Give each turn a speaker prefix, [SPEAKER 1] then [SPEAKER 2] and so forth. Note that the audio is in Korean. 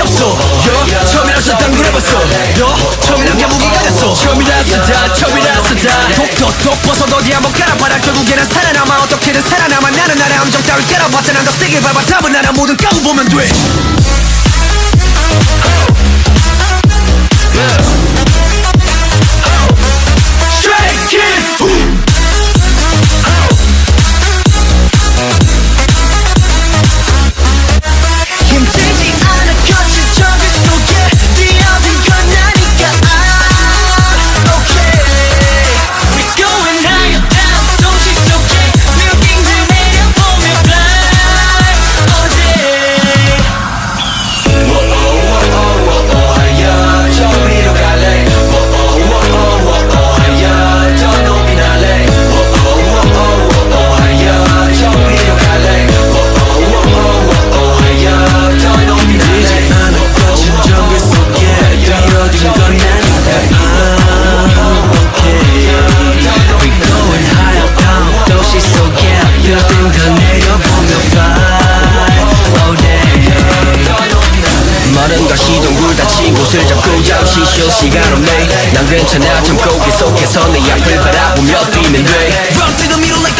[SPEAKER 1] 없어.
[SPEAKER 2] 여 처음이라서 당구해봤어. 너
[SPEAKER 1] 처음이란 게 무기가 됐어.
[SPEAKER 2] 처음이라서 다 처음이라서 다 독도
[SPEAKER 1] 독버섯 어디 한번 깔아봐라. 결국에는 살아남아. 어떻게든 살아남아. 나는 나의 함정 따위 깔아봤자 난더 세게 밟아. 답은 알아 모든 까고 보면 돼.
[SPEAKER 2] 없이 쉴 시간 없네. 난 괜찮아. 참고 계속해서 내 앞을 바라보며 뛰면 돼
[SPEAKER 1] Run to the middle like